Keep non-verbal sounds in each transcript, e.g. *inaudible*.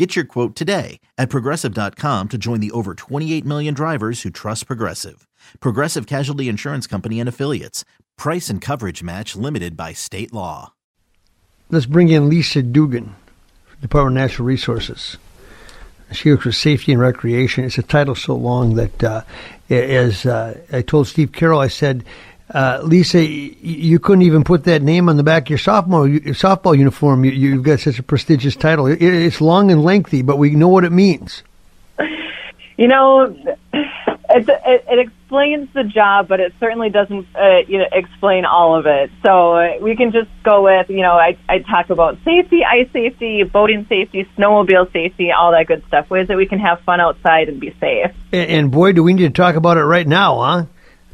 Get your quote today at progressive.com to join the over 28 million drivers who trust Progressive. Progressive Casualty Insurance Company and Affiliates. Price and coverage match limited by state law. Let's bring in Lisa Dugan, Department of Natural Resources. She works for Safety and Recreation. It's a title so long that, uh, as uh, I told Steve Carroll, I said, uh, Lisa, you couldn't even put that name on the back of your sophomore your softball uniform. You, have got such a prestigious title. It, it's long and lengthy, but we know what it means. You know, it, it, it explains the job, but it certainly doesn't uh, you know, explain all of it. So uh, we can just go with, you know, I, I talk about safety, ice safety, boating safety, snowmobile safety, all that good stuff. Ways that we can have fun outside and be safe. And, and boy, do we need to talk about it right now, huh?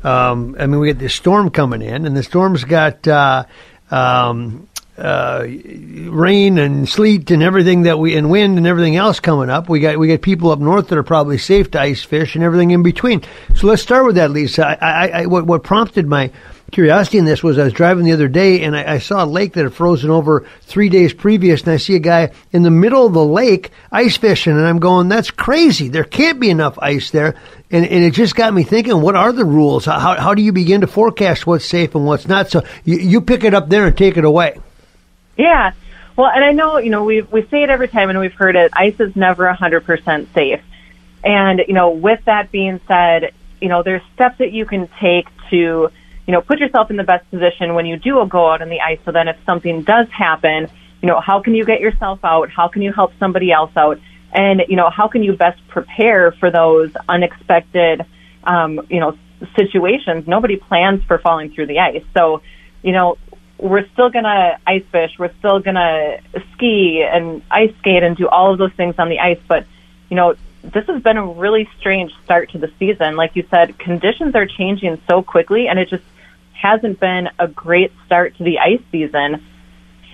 Um, I mean, we get this storm coming in, and the storm's got uh, um, uh, rain and sleet and everything that we and wind and everything else coming up. We got we got people up north that are probably safe to ice fish and everything in between. So let's start with that, Lisa. I, I, I what, what prompted my curiosity in this was I was driving the other day and I, I, saw a lake that had frozen over three days previous, and I see a guy in the middle of the lake ice fishing, and I'm going, that's crazy. There can't be enough ice there. And, and it just got me thinking, what are the rules? How, how do you begin to forecast what's safe and what's not? So you, you pick it up there and take it away. Yeah. Well, and I know, you know, we we say it every time and we've heard it, ice is never 100% safe. And, you know, with that being said, you know, there's steps that you can take to you know, put yourself in the best position when you do go out on the ice. So then if something does happen, you know, how can you get yourself out? How can you help somebody else out? And, you know, how can you best prepare for those unexpected, um, you know, situations? Nobody plans for falling through the ice. So, you know, we're still going to ice fish. We're still going to ski and ice skate and do all of those things on the ice. But, you know, this has been a really strange start to the season. Like you said, conditions are changing so quickly and it just hasn't been a great start to the ice season.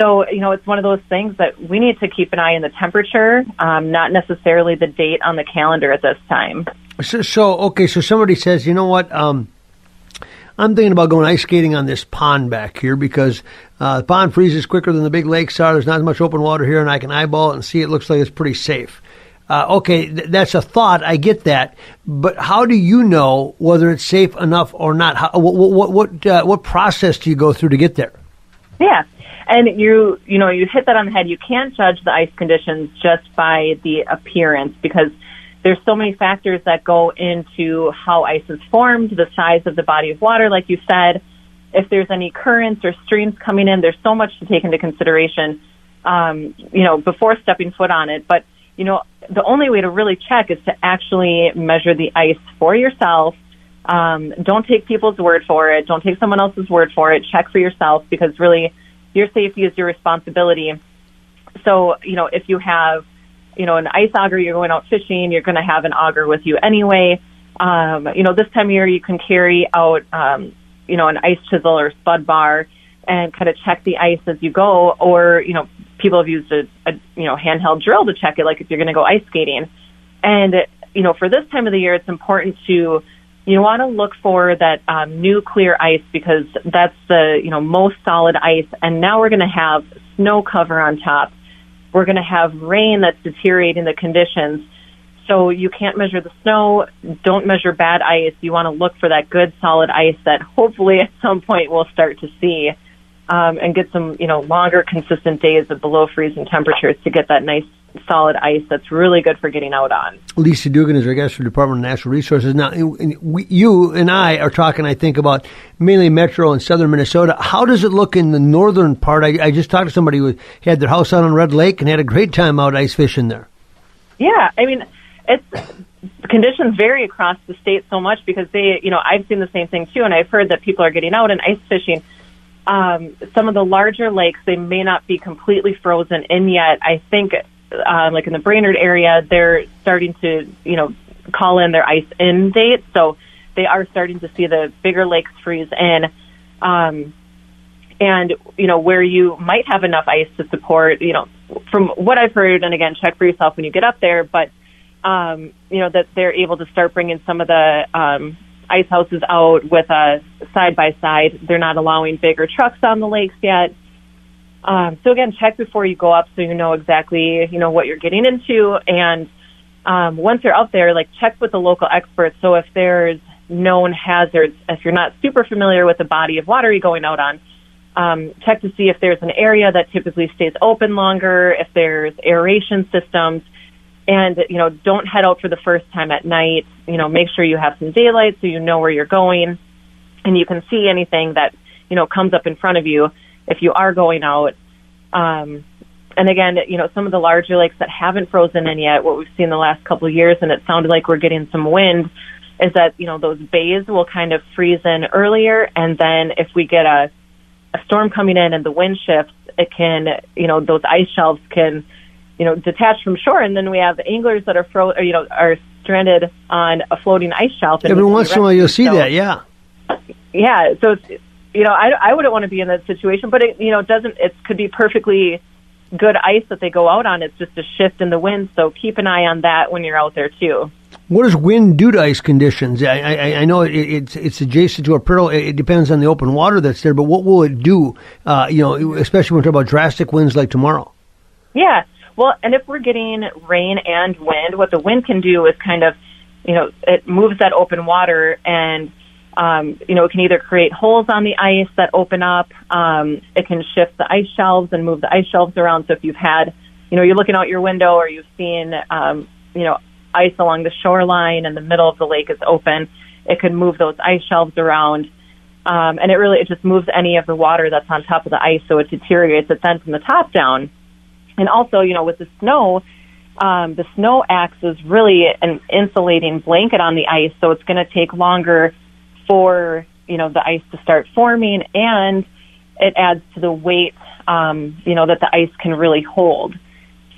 So, you know, it's one of those things that we need to keep an eye on the temperature, um, not necessarily the date on the calendar at this time. So, so okay, so somebody says, you know what? Um, I'm thinking about going ice skating on this pond back here because uh, the pond freezes quicker than the big lakes are. There's not as much open water here, and I can eyeball it and see it looks like it's pretty safe. Uh, okay, th- that's a thought. I get that, but how do you know whether it's safe enough or not? How, what what what, uh, what process do you go through to get there? Yeah, and you you know you hit that on the head. You can't judge the ice conditions just by the appearance because there's so many factors that go into how ice is formed, the size of the body of water, like you said. If there's any currents or streams coming in, there's so much to take into consideration. Um, you know, before stepping foot on it, but you know, the only way to really check is to actually measure the ice for yourself. Um, don't take people's word for it. Don't take someone else's word for it. Check for yourself because really your safety is your responsibility. So, you know, if you have, you know, an ice auger, you're going out fishing, you're going to have an auger with you anyway. Um, you know, this time of year you can carry out, um, you know, an ice chisel or spud bar and kind of check the ice as you go, or you know, people have used a, a you know handheld drill to check it, like if you're going to go ice skating. And you know, for this time of the year, it's important to you want to look for that um, new clear ice because that's the you know most solid ice. And now we're going to have snow cover on top. We're going to have rain that's deteriorating the conditions. So you can't measure the snow. Don't measure bad ice. You want to look for that good solid ice that hopefully at some point we'll start to see um, and get some, you know, longer consistent days of below freezing temperatures to get that nice solid ice that's really good for getting out on. Lisa Dugan is our guest from the Department of Natural Resources. Now, we, you and I are talking, I think, about mainly metro and southern Minnesota. How does it look in the northern part? I, I just talked to somebody who had their house out on Red Lake and had a great time out ice fishing there. Yeah, I mean, it's conditions vary across the state so much because they, you know, I've seen the same thing too, and I've heard that people are getting out and ice fishing. Um, some of the larger lakes, they may not be completely frozen in yet. I think uh, like in the Brainerd area, they're starting to, you know, call in their ice in date. So they are starting to see the bigger lakes freeze in. Um, and, you know, where you might have enough ice to support, you know, from what I've heard, and again, check for yourself when you get up there, but, um, you know, that they're able to start bringing some of the, um, ice houses out with a side by side. They're not allowing bigger trucks on the lakes yet. Um, so again, check before you go up so you know exactly you know what you're getting into. And um, once you're out there, like check with the local experts. So if there's known hazards, if you're not super familiar with the body of water you're going out on, um, check to see if there's an area that typically stays open longer, if there's aeration systems, and you know don't head out for the first time at night. You know make sure you have some daylight so you know where you're going, and you can see anything that you know comes up in front of you if you are going out. Um, and again, you know, some of the larger lakes that haven't frozen in yet, what we've seen the last couple of years, and it sounded like we're getting some wind, is that, you know, those bays will kind of freeze in earlier. And then if we get a, a storm coming in and the wind shifts, it can, you know, those ice shelves can, you know, detached from shore. And then we have anglers that are, fro- or, you know, are stranded on a floating ice shelf. Every once in a while you'll see so, that, yeah. Yeah. So it's, you know, I, I wouldn't want to be in that situation, but it, you know, doesn't, it could be perfectly good ice that they go out on. It's just a shift in the wind. So keep an eye on that when you're out there too. What does wind do to ice conditions? I, I, I know it, it's it's adjacent to a priddle. It depends on the open water that's there, but what will it do? Uh, you know, especially when we talk about drastic winds like tomorrow. Yeah, well, and if we're getting rain and wind, what the wind can do is kind of, you know, it moves that open water and um, you know, it can either create holes on the ice that open up. Um, it can shift the ice shelves and move the ice shelves around. So if you've had, you know, you're looking out your window or you've seen, um, you know, ice along the shoreline and the middle of the lake is open, it could move those ice shelves around. Um, and it really, it just moves any of the water that's on top of the ice so it deteriorates it then from the top down. And also, you know, with the snow, um, the snow acts as really an insulating blanket on the ice, so it's going to take longer for you know the ice to start forming, and it adds to the weight um, you know that the ice can really hold.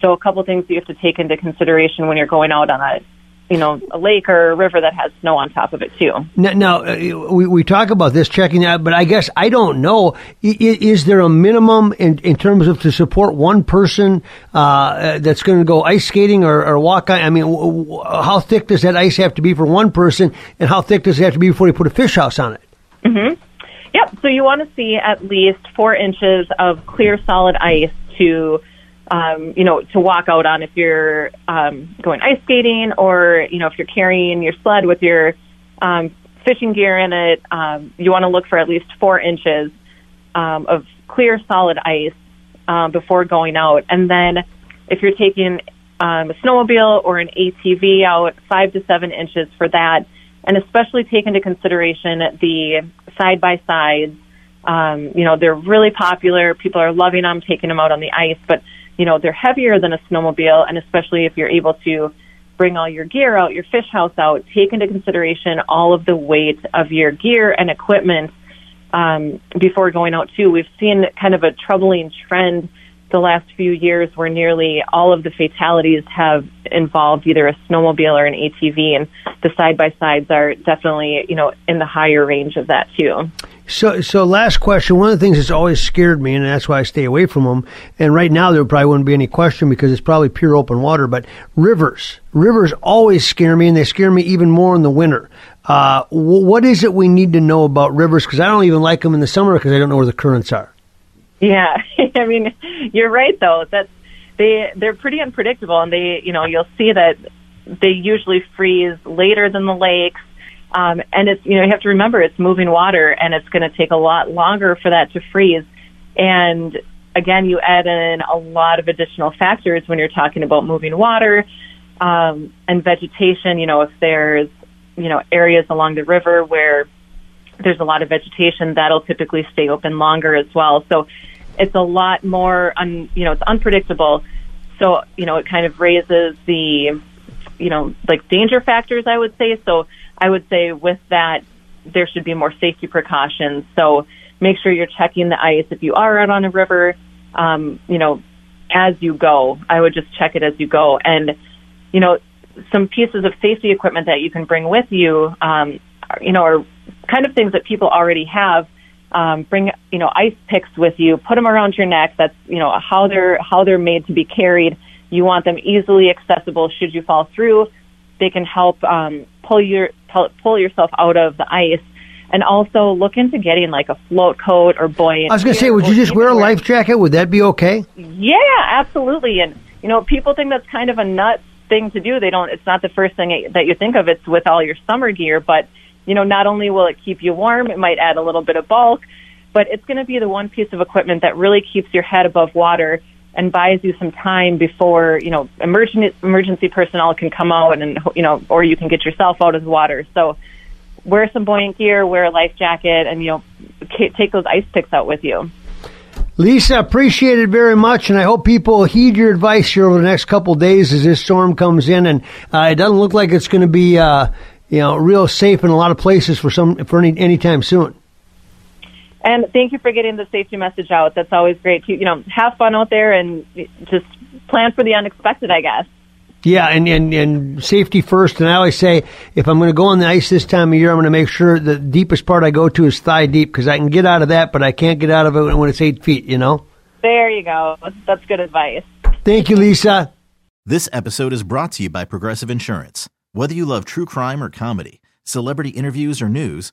So a couple things you have to take into consideration when you're going out on a you know a lake or a river that has snow on top of it too. Now, now uh, we, we talk about this checking that, but I guess I don't know. Is, is there a minimum in, in terms of to support one person uh, that's going to go ice skating or, or walk? I mean, w- w- how thick does that ice have to be for one person, and how thick does it have to be before you put a fish house on it? Mm-hmm. Yep. So you want to see at least four inches of clear solid ice to um, you know, to walk out on if you're um, going ice skating or, you know, if you're carrying your sled with your um, fishing gear in it, um, you want to look for at least four inches um, of clear solid ice um, before going out. And then if you're taking um, a snowmobile or an ATV out, five to seven inches for that. And especially take into consideration the side by sides. Um, you know, they're really popular. People are loving them, taking them out on the ice, but you know, they're heavier than a snowmobile, and especially if you're able to bring all your gear out, your fish house out, take into consideration all of the weight of your gear and equipment um, before going out too. We've seen kind of a troubling trend the last few years where nearly all of the fatalities have involved either a snowmobile or an ATV, and the side by sides are definitely you know in the higher range of that too. So, so last question. One of the things that's always scared me, and that's why I stay away from them. And right now, there probably wouldn't be any question because it's probably pure open water. But rivers, rivers always scare me, and they scare me even more in the winter. Uh, what is it we need to know about rivers? Because I don't even like them in the summer because I don't know where the currents are. Yeah, *laughs* I mean, you're right though. That they they're pretty unpredictable, and they you know you'll see that they usually freeze later than the lakes. Um, and it's you know you have to remember it's moving water, and it's going to take a lot longer for that to freeze. And again, you add in a lot of additional factors when you're talking about moving water um, and vegetation. You know, if there's you know areas along the river where there's a lot of vegetation, that'll typically stay open longer as well. So it's a lot more, un, you know, it's unpredictable. So you know, it kind of raises the you know like danger factors. I would say. So I would say with that, there should be more safety precautions. So make sure you're checking the ice if you are out on a river. Um, you know, as you go, I would just check it as you go. And you know, some pieces of safety equipment that you can bring with you, um, you know, are kind of things that people already have. Um, bring you know ice picks with you, put them around your neck. That's you know how they're how they're made to be carried. You want them easily accessible should you fall through. They can help um, pull your pull, pull yourself out of the ice and also look into getting like a float coat or buoyant. I was going to say, would you just wear a life jacket? Would that be okay? Yeah, absolutely. And you know, people think that's kind of a nuts thing to do. They don't. It's not the first thing that you think of. It's with all your summer gear, but you know, not only will it keep you warm, it might add a little bit of bulk, but it's going to be the one piece of equipment that really keeps your head above water and buys you some time before you know emergency emergency personnel can come out and you know or you can get yourself out of the water. So wear some buoyant gear, wear a life jacket, and you know take those ice picks out with you. Lisa, appreciate it very much, and I hope people heed your advice here over the next couple days as this storm comes in. And uh, it doesn't look like it's going to be, uh, you know, real safe in a lot of places for some for any anytime soon. And thank you for getting the safety message out. That's always great. To, you know, have fun out there and just plan for the unexpected, I guess. Yeah, and, and, and safety first. And I always say, if I'm going to go on the ice this time of year, I'm going to make sure the deepest part I go to is thigh deep because I can get out of that, but I can't get out of it when it's eight feet, you know? There you go. That's good advice. Thank you, Lisa. This episode is brought to you by Progressive Insurance. Whether you love true crime or comedy, celebrity interviews or news,